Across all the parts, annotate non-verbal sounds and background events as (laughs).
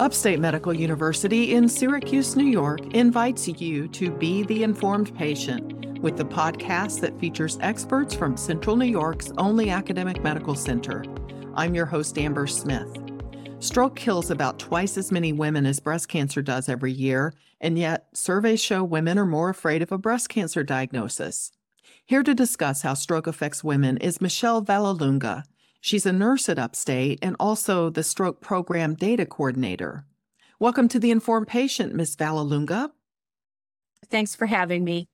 Upstate Medical University in Syracuse, New York invites you to be the informed patient with the podcast that features experts from Central New York's only academic medical center. I'm your host, Amber Smith. Stroke kills about twice as many women as breast cancer does every year, and yet surveys show women are more afraid of a breast cancer diagnosis. Here to discuss how stroke affects women is Michelle Vallelunga. She's a nurse at Upstate and also the stroke program data coordinator. Welcome to the Informed Patient, Ms. Vallelunga. Thanks for having me.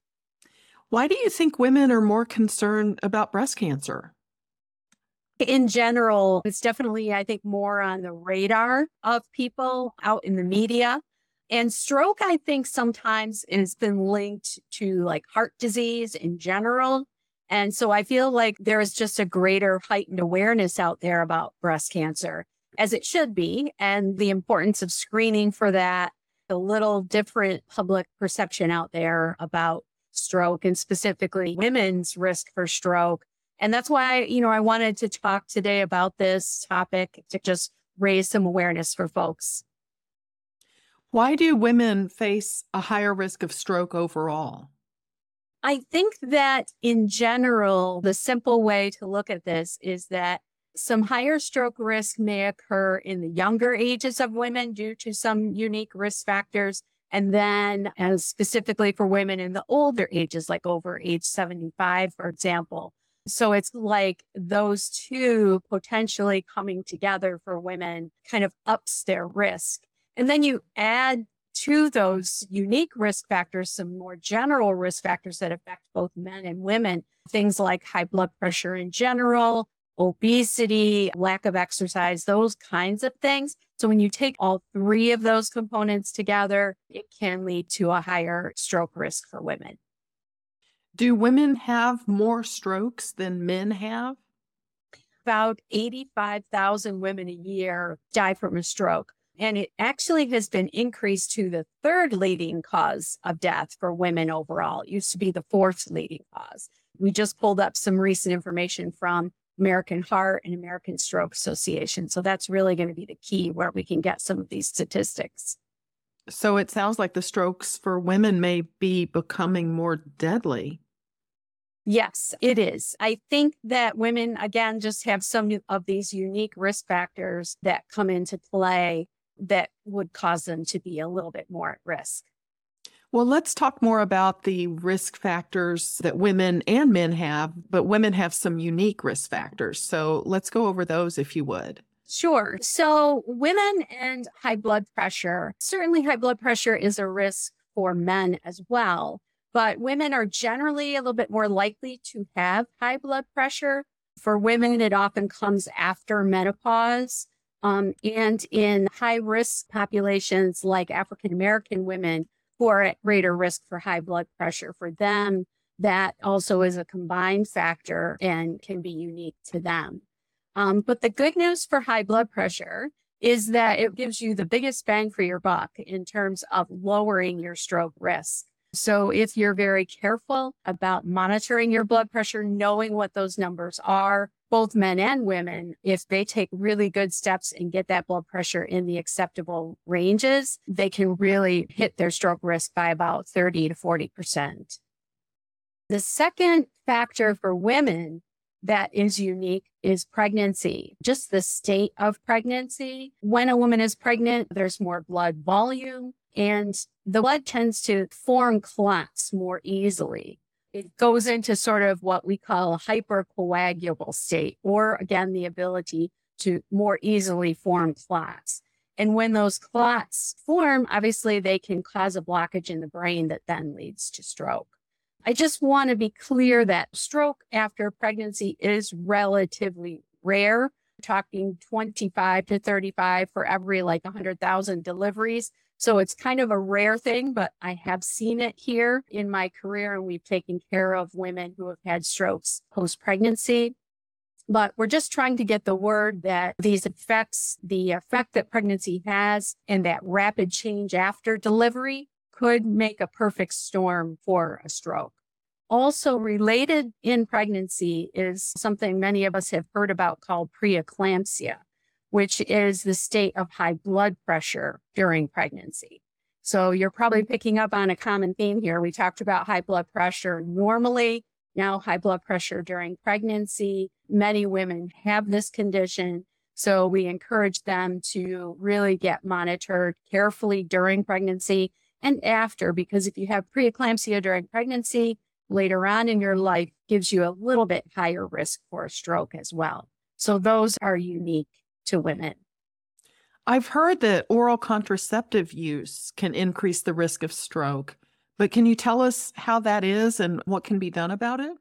Why do you think women are more concerned about breast cancer? In general, it's definitely, I think, more on the radar of people out in the media. And stroke, I think, sometimes has been linked to like heart disease in general. And so I feel like there is just a greater heightened awareness out there about breast cancer, as it should be, and the importance of screening for that, the little different public perception out there about stroke and specifically women's risk for stroke. And that's why, you know, I wanted to talk today about this topic to just raise some awareness for folks. Why do women face a higher risk of stroke overall? I think that in general, the simple way to look at this is that some higher stroke risk may occur in the younger ages of women due to some unique risk factors. And then, as specifically for women in the older ages, like over age 75, for example. So it's like those two potentially coming together for women kind of ups their risk. And then you add to those unique risk factors, some more general risk factors that affect both men and women, things like high blood pressure in general, obesity, lack of exercise, those kinds of things. So when you take all three of those components together, it can lead to a higher stroke risk for women. Do women have more strokes than men have? About 85,000 women a year die from a stroke. And it actually has been increased to the third leading cause of death for women overall. It used to be the fourth leading cause. We just pulled up some recent information from American Heart and American Stroke Association. So that's really going to be the key where we can get some of these statistics. So it sounds like the strokes for women may be becoming more deadly. Yes, it is. I think that women, again, just have some of these unique risk factors that come into play that would cause them to be a little bit more at risk. Well, let's talk more about the risk factors that women and men have, but women have some unique risk factors. So let's go over those if you would. Sure. So, women and high blood pressure, certainly high blood pressure is a risk for men as well, but women are generally a little bit more likely to have high blood pressure. For women, it often comes after menopause. Um, and in high risk populations like African American women who are at greater risk for high blood pressure, for them, that also is a combined factor and can be unique to them. Um, but the good news for high blood pressure is that it gives you the biggest bang for your buck in terms of lowering your stroke risk. So if you're very careful about monitoring your blood pressure, knowing what those numbers are, both men and women, if they take really good steps and get that blood pressure in the acceptable ranges, they can really hit their stroke risk by about 30 to 40%. The second factor for women that is unique is pregnancy, just the state of pregnancy. When a woman is pregnant, there's more blood volume and the blood tends to form clots more easily it goes into sort of what we call a hypercoagulable state, or again, the ability to more easily form clots. And when those clots form, obviously they can cause a blockage in the brain that then leads to stroke. I just want to be clear that stroke after pregnancy is relatively rare, talking 25 to 35 for every like 100,000 deliveries. So it's kind of a rare thing, but I have seen it here in my career, and we've taken care of women who have had strokes post pregnancy. But we're just trying to get the word that these effects, the effect that pregnancy has, and that rapid change after delivery could make a perfect storm for a stroke. Also related in pregnancy is something many of us have heard about called preeclampsia which is the state of high blood pressure during pregnancy. So you're probably picking up on a common theme here. We talked about high blood pressure normally, now high blood pressure during pregnancy. Many women have this condition. So we encourage them to really get monitored carefully during pregnancy and after, because if you have preeclampsia during pregnancy, later on in your life gives you a little bit higher risk for a stroke as well. So those are unique to women. I've heard that oral contraceptive use can increase the risk of stroke, but can you tell us how that is and what can be done about it?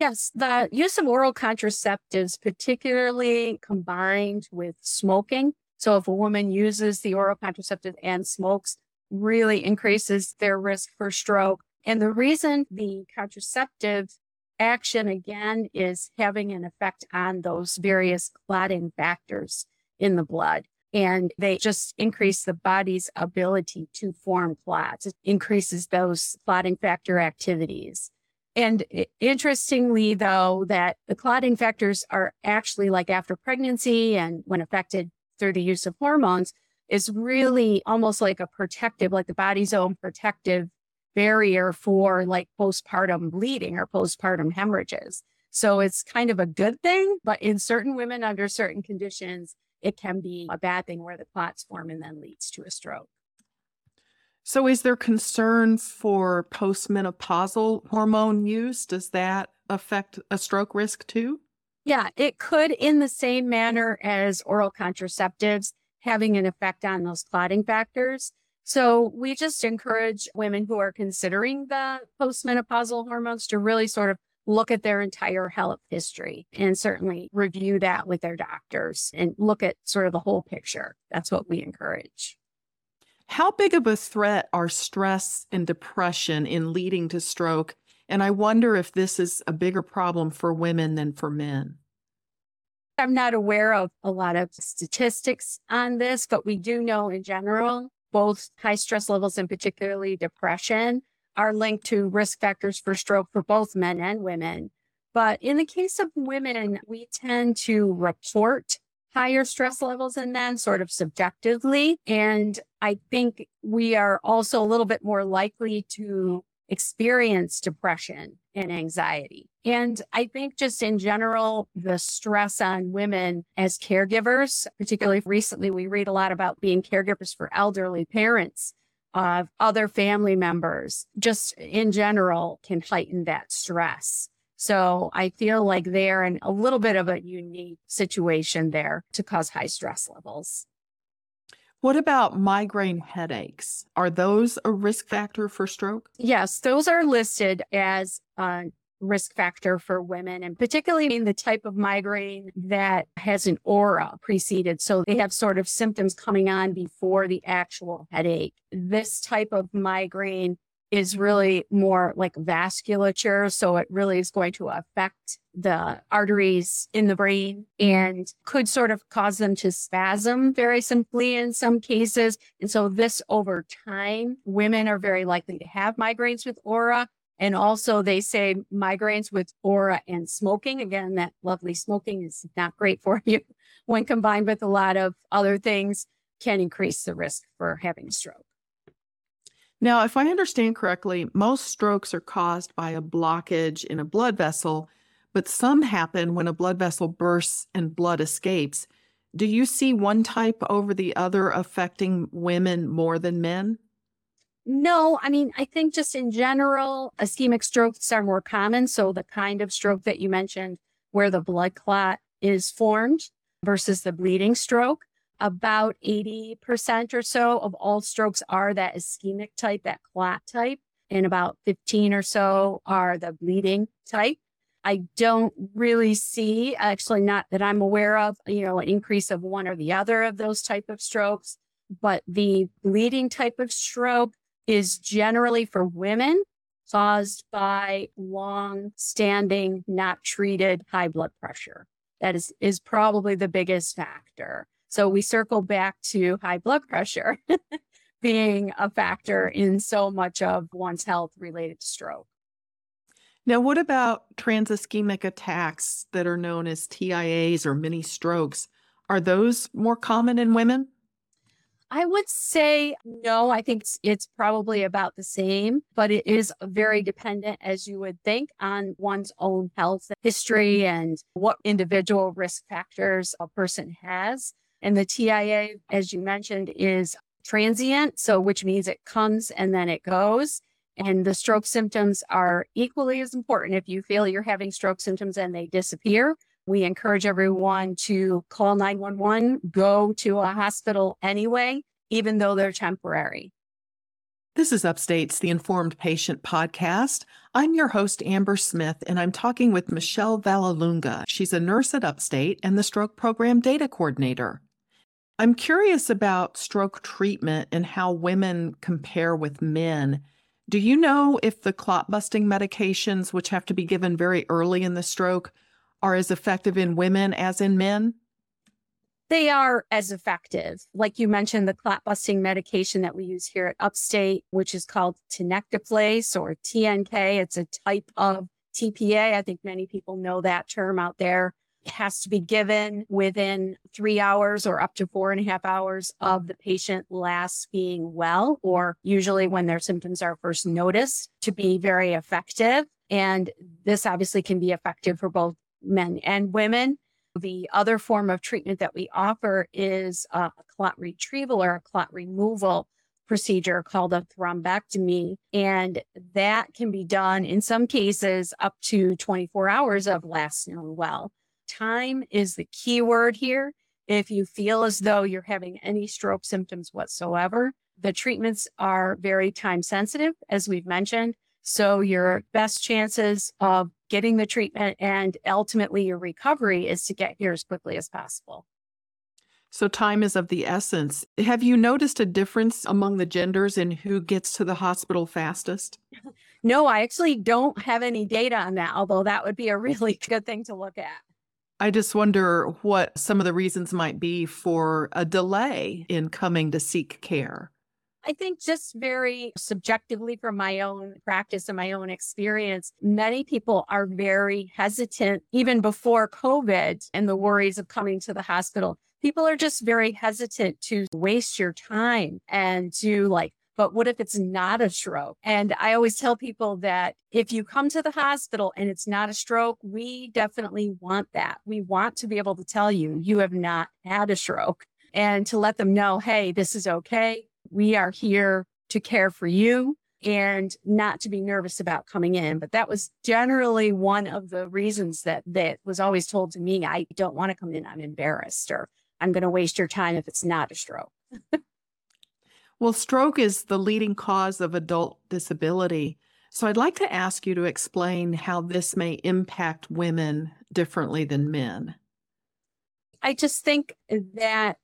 Yes, the use of oral contraceptives, particularly combined with smoking. So, if a woman uses the oral contraceptive and smokes, really increases their risk for stroke. And the reason the contraceptive action again is having an effect on those various clotting factors in the blood. And they just increase the body's ability to form clots. It increases those clotting factor activities. And interestingly, though, that the clotting factors are actually like after pregnancy and when affected through the use of hormones is really almost like a protective, like the body's own protective barrier for like postpartum bleeding or postpartum hemorrhages. So it's kind of a good thing, but in certain women under certain conditions, it can be a bad thing where the clots form and then leads to a stroke. So, is there concern for postmenopausal hormone use? Does that affect a stroke risk too? Yeah, it could in the same manner as oral contraceptives, having an effect on those clotting factors. So we just encourage women who are considering the postmenopausal hormones to really sort of look at their entire health history and certainly review that with their doctors and look at sort of the whole picture. That's what we encourage. How big of a threat are stress and depression in leading to stroke? And I wonder if this is a bigger problem for women than for men. I'm not aware of a lot of statistics on this, but we do know in general both high stress levels and particularly depression are linked to risk factors for stroke for both men and women. But in the case of women, we tend to report higher stress levels in men sort of subjectively. And I think we are also a little bit more likely to experience depression and anxiety. And I think just in general, the stress on women as caregivers, particularly recently, we read a lot about being caregivers for elderly parents of other family members, just in general can heighten that stress. So I feel like they're in a little bit of a unique situation there to cause high stress levels. What about migraine headaches? Are those a risk factor for stroke? Yes, those are listed as a risk factor for women, and particularly in the type of migraine that has an aura preceded. So they have sort of symptoms coming on before the actual headache. This type of migraine is really more like vasculature. So it really is going to affect the arteries in the brain and could sort of cause them to spasm very simply in some cases. And so this over time, women are very likely to have migraines with aura. And also they say migraines with aura and smoking. Again, that lovely smoking is not great for you (laughs) when combined with a lot of other things can increase the risk for having a stroke. Now, if I understand correctly, most strokes are caused by a blockage in a blood vessel, but some happen when a blood vessel bursts and blood escapes. Do you see one type over the other affecting women more than men? No, I mean, I think just in general, ischemic strokes are more common. So the kind of stroke that you mentioned where the blood clot is formed versus the bleeding stroke about 80% or so of all strokes are that ischemic type, that clot type, and about 15 or so are the bleeding type. I don't really see, actually not that I'm aware of, you know, an increase of one or the other of those type of strokes, but the bleeding type of stroke is generally for women caused by long standing, not treated high blood pressure. That is, is probably the biggest factor. So we circle back to high blood pressure (laughs) being a factor in so much of one's health related to stroke. Now, what about trans ischemic attacks that are known as TIAs or mini strokes? Are those more common in women? I would say no. I think it's, it's, probably about the same, but it is very dependent, as you would think, on one's own health history and what individual risk factors a person has. And the TIA, as you mentioned, is transient. So, which means it comes and then it goes. And the stroke symptoms are equally as important. If you feel you're having stroke symptoms and they disappear, we encourage everyone to call 911, go to a hospital anyway, even though they're temporary. This is Upstate's The Informed Patient podcast. I'm your host, Amber Smith, and I'm talking with Michelle Vallelunga. She's a nurse at Upstate and the stroke program data coordinator. I'm curious about stroke treatment and how women compare with men. Do you know if the clot busting medications, which have to be given very early in the stroke, are as effective in women as in men? They are as effective. Like you mentioned, the clot busting medication that we use here at Upstate, which is called tenecteplase or TNK. It's a type of TPA. I think many people know that term out there. Has to be given within three hours or up to four and a half hours of the patient last being well, or usually when their symptoms are first noticed to be very effective. And this obviously can be effective for both men and women. The other form of treatment that we offer is a clot retrieval or a clot removal procedure called a thrombectomy. And that can be done in some cases up to 24 hours of last known well. Time is the key word here. If you feel as though you're having any stroke symptoms whatsoever, the treatments are very time sensitive, as we've mentioned. So your best chances of getting the treatment and ultimately your recovery is to get here as quickly as possible. So time is of the essence. Have you noticed a difference among the genders in who gets to the hospital fastest? (laughs) No, I actually don't have any data on that, although that would be a (laughs) really good thing to look at. I just wonder what some of the reasons might be for a delay in coming to seek care. I think just very subjectively from my own practice and my own experience, many people are very hesitant even before COVID and the worries of coming to the hospital. People are just very hesitant to waste your time and to like, but what if it's not a stroke? And I always tell people that if you come to the hospital and it's not a stroke, we definitely want that. We want to be able to tell you you have not had a stroke and to let them know, hey, this is okay we are here to care for you and not to be nervous about coming in. But that was generally one of the reasons that that was always told to me. I don't want to come in. I'm embarrassed or I'm going to waste your time if it's not a stroke. (laughs) well, stroke is the leading cause of adult disability. So I'd like to ask you to explain how this may impact women differently than men. I just think that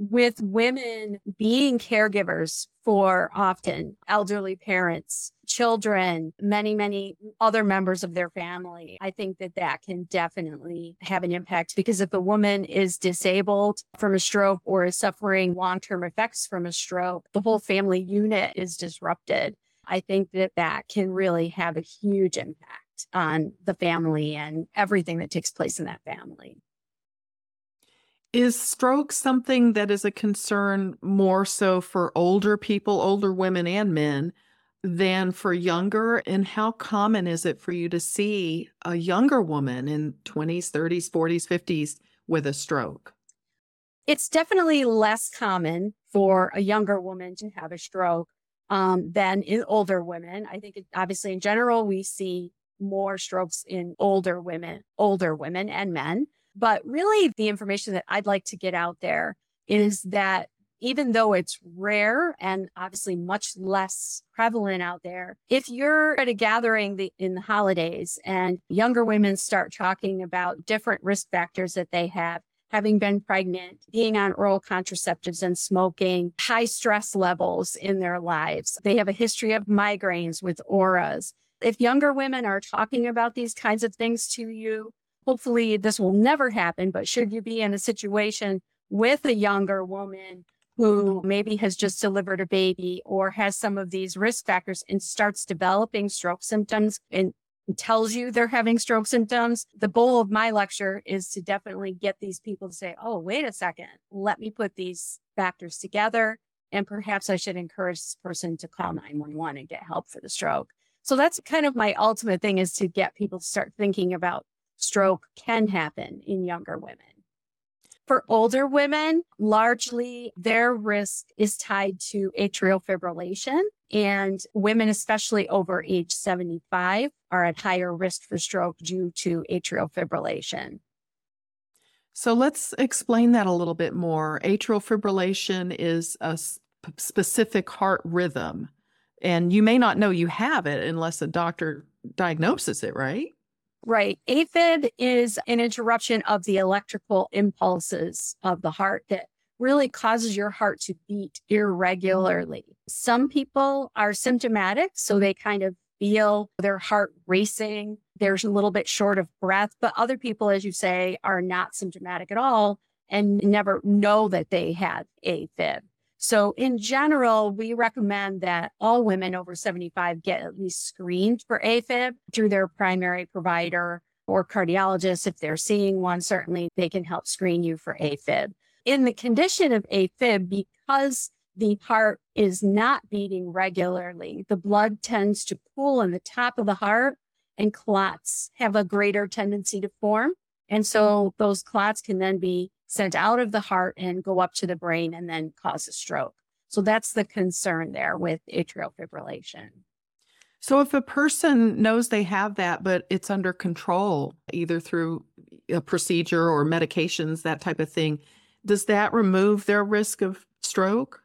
with women being caregivers for often elderly parents, children, many, many other members of their family. I think that that can definitely have an impact because if a woman is disabled from a stroke or is suffering long term effects from a stroke, the whole family unit is disrupted. I think that that can really have a huge impact on the family and everything that takes place in that family. Is stroke something that is a concern more so for older people, older women and men, than for younger? And how common is it for you to see a younger woman in 20s, 30s, 40s, 50s with a stroke? It's definitely less common for a younger woman to have a stroke um, than in older women. I think, it, obviously, in general, we see more strokes in older women, older women and men. But really, the information that I'd like to get out there is that even though it's rare and obviously much less prevalent out there, if you're at a gathering the, in the holidays and younger women start talking about different risk factors that they have, having been pregnant, being on oral contraceptives and smoking, high stress levels in their lives, they have a history of migraines with auras. If younger women are talking about these kinds of things to you, hopefully this will never happen, but should you be in a situation with a younger woman who maybe has just delivered a baby or has some of these risk factors and starts developing stroke symptoms and tells you they're having stroke symptoms. The goal of my lecture is to definitely get these people to say, oh, wait a second, let me put these factors together. And perhaps I should encourage this person to call 911 and get help for the stroke. So that's kind of my ultimate thing is to get people to start thinking about stroke can happen in younger women. For older women, largely their risk is tied to atrial fibrillation. And women, especially over age 75, are at higher risk for stroke due to atrial fibrillation. So let's explain that a little bit more. Atrial fibrillation is a specific heart rhythm, and you may not know you have it unless a doctor diagnoses it, right? Right. AFib is an interruption of the electrical impulses of the heart that really causes your heart to beat irregularly. Some people are symptomatic, so they kind of feel their heart racing. There's a little bit short of breath, but other people, as you say, are not symptomatic at all and never know that they have AFib. So in general, we recommend that all women over 75 get at least screened for AFib through their primary provider or cardiologist. If they're seeing one, certainly they can help screen you for AFib. In the condition of AFib, because the heart is not beating regularly, the blood tends to pool in the top of the heart and clots have a greater tendency to form. And so those clots can then be sent out of the heart and go up to the brain and then cause a stroke. So that's the concern there with atrial fibrillation. So if a person knows they have that, but it's under control, either through a procedure or medications, that type of thing, does that remove their risk of stroke?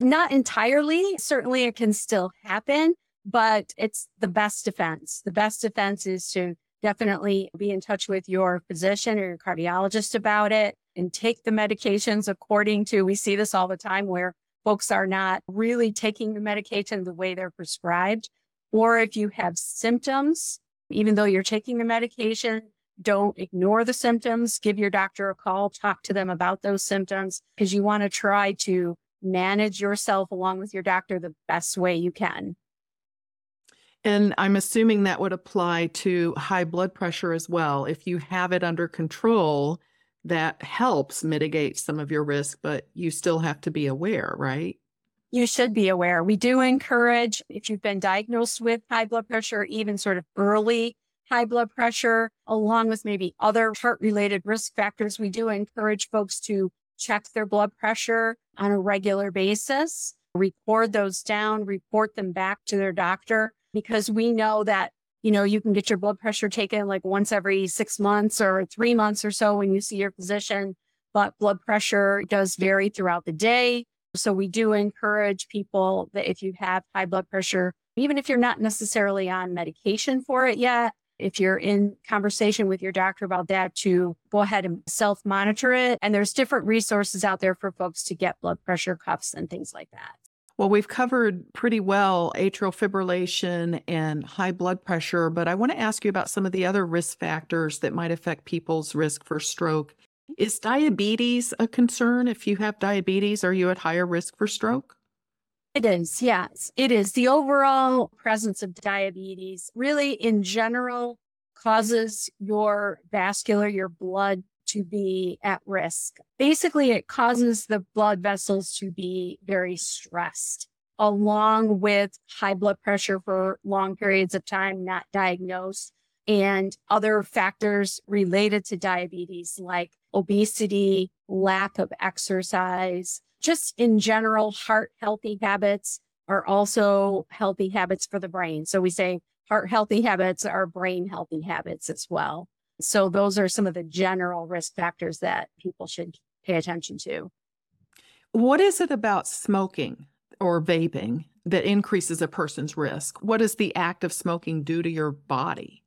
Not entirely. Certainly it can still happen, but it's the best defense. The best defense is to definitely be in touch with your physician or your cardiologist about it and take the medications according to, we see this all the time where folks are not really taking the medication the way they're prescribed. Or if you have symptoms, even though you're taking the medication, don't ignore the symptoms. Give your doctor a call, talk to them about those symptoms because you want to try to manage yourself along with your doctor the best way you can. And I'm assuming that would apply to high blood pressure as well. If you have it under control, that helps mitigate some of your risk, but you still have to be aware, right? You should be aware. We do encourage if you've been diagnosed with high blood pressure, even sort of early high blood pressure, along with maybe other heart related risk factors, we do encourage folks to check their blood pressure on a regular basis, record those down, report them back to their doctor, because we know that you know, you can get your blood pressure taken like once every six months or three months or so when you see your physician. But blood pressure does vary throughout the day. So we do encourage people that if you have high blood pressure, even if you're not necessarily on medication for it yet, if you're in conversation with your doctor about that, to go ahead and self monitor it. And there's different resources out there for folks to get blood pressure cuffs and things like that. Well, we've covered pretty well atrial fibrillation and high blood pressure, but I want to ask you about some of the other risk factors that might affect people's risk for stroke. Is diabetes a concern? If you have diabetes, are you at higher risk for stroke? It is, yes. It is. The overall presence of diabetes, really in general, causes your vascular, your blood to be at risk. Basically, it causes the blood vessels to be very stressed, along with high blood pressure for long periods of time, not diagnosed, and other factors related to diabetes, like obesity, lack of exercise, just in general, heart healthy habits are also healthy habits for the brain. So we say heart healthy habits are brain healthy habits as well. So those are some of the general risk factors that people should pay attention to. What is it about smoking or vaping that increases a person's risk? What does the act of smoking do to your body?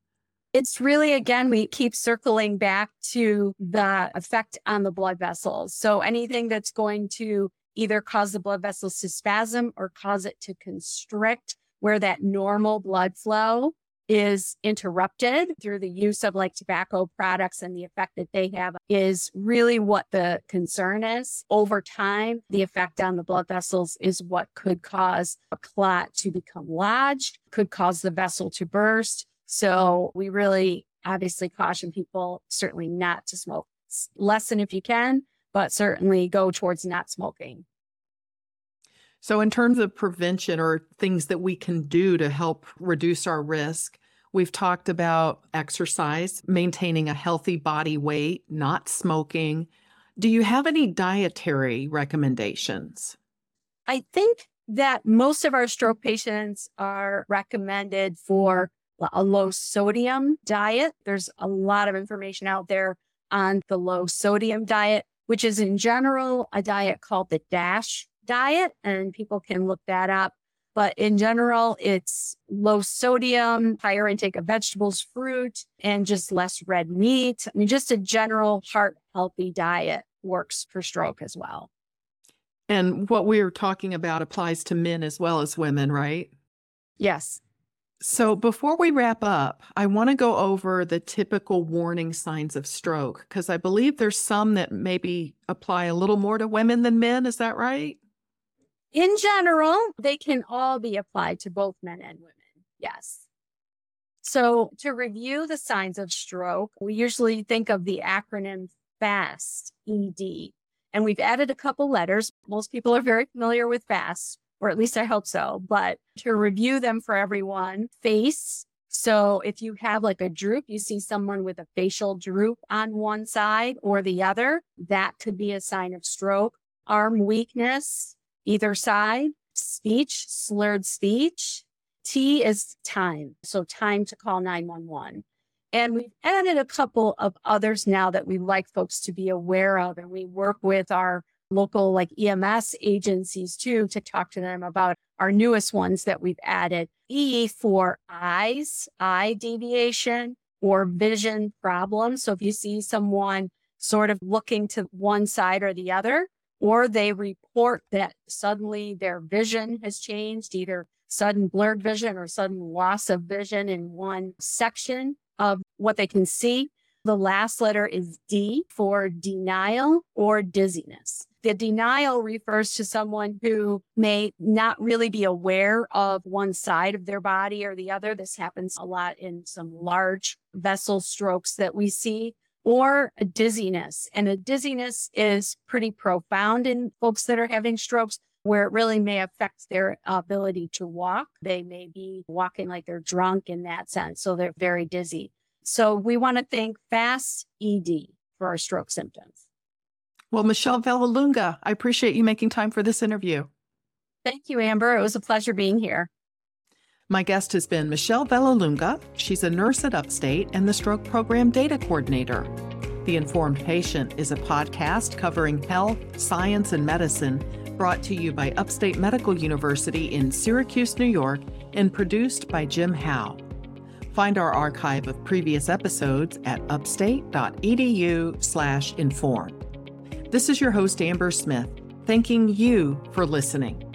It's really, again, we keep circling back to the effect on the blood vessels. So anything that's going to either cause the blood vessels to spasm or cause it to constrict where that normal blood flow is interrupted through the use of like tobacco products and the effect that they have is really what the concern is. Over time, the effect on the blood vessels is what could cause a clot to become lodged, could cause the vessel to burst. So we really obviously caution people certainly not to smoke. Lessen if you can, but certainly go towards not smoking. So, in terms of prevention or things that we can do to help reduce our risk, we've talked about exercise, maintaining a healthy body weight, not smoking. Do you have any dietary recommendations? I think that most of our stroke patients are recommended for a low sodium diet. There's a lot of information out there on the low sodium diet, which is in general a diet called the DASH diet, and people can look that up. But in general, it's low sodium, higher intake of vegetables, fruit, and just less red meat. I mean, just a general heart healthy diet works for stroke as well. And what we're talking about applies to men as well as women, right? Yes. So, before we wrap up, I want to go over the typical warning signs of stroke because I believe there's some that maybe apply a little more to women than men. Is that right? In general, they can all be applied to both men and women. Yes. So, to review the signs of stroke, we usually think of the acronym FAST, ED, and we've added a couple letters. Most people are very familiar with FAST, or at least I hope so. But to review them for everyone, face. So if you have like a droop, you see someone with a facial droop on one side or the other, that could be a sign of stroke. Arm weakness, either side, speech, slurred speech. T is time. So time to call 911. And we've added a couple of others now that we'd like folks to be aware of. And we work with our local like EMS agencies too to talk to them about our newest ones that we've added. E for eyes, eye deviation or vision problems. So if you see someone sort of looking to one side or the other, or they report that suddenly their vision has changed, either sudden blurred vision or sudden loss of vision in one section of what they can see. The last letter is D for denial or dizziness. The denial refers to someone who may not really be aware of one side of their body or the other. This happens a lot in some large vessel strokes that we see or a dizziness. And a dizziness is pretty profound in folks that are having strokes where it really may affect their ability to walk. They may be walking like they're drunk in that sense. So they're very dizzy. So we want to thank FAST ED for our stroke symptoms. Well, Michelle Vallelunga, I appreciate you making time for this interview. Thank you, Amber. It was a pleasure being here. My guest has been Michelle Vallelunga. She's a nurse at Upstate and the Stroke Program Data Coordinator. The Informed Patient is a podcast covering health, science, and medicine brought to you by Upstate Medical University in Syracuse, New York, and produced by Jim Howe. Find our archive of previous episodes at upstate.edu/inform. This is your host Amber Smith, thanking you for listening.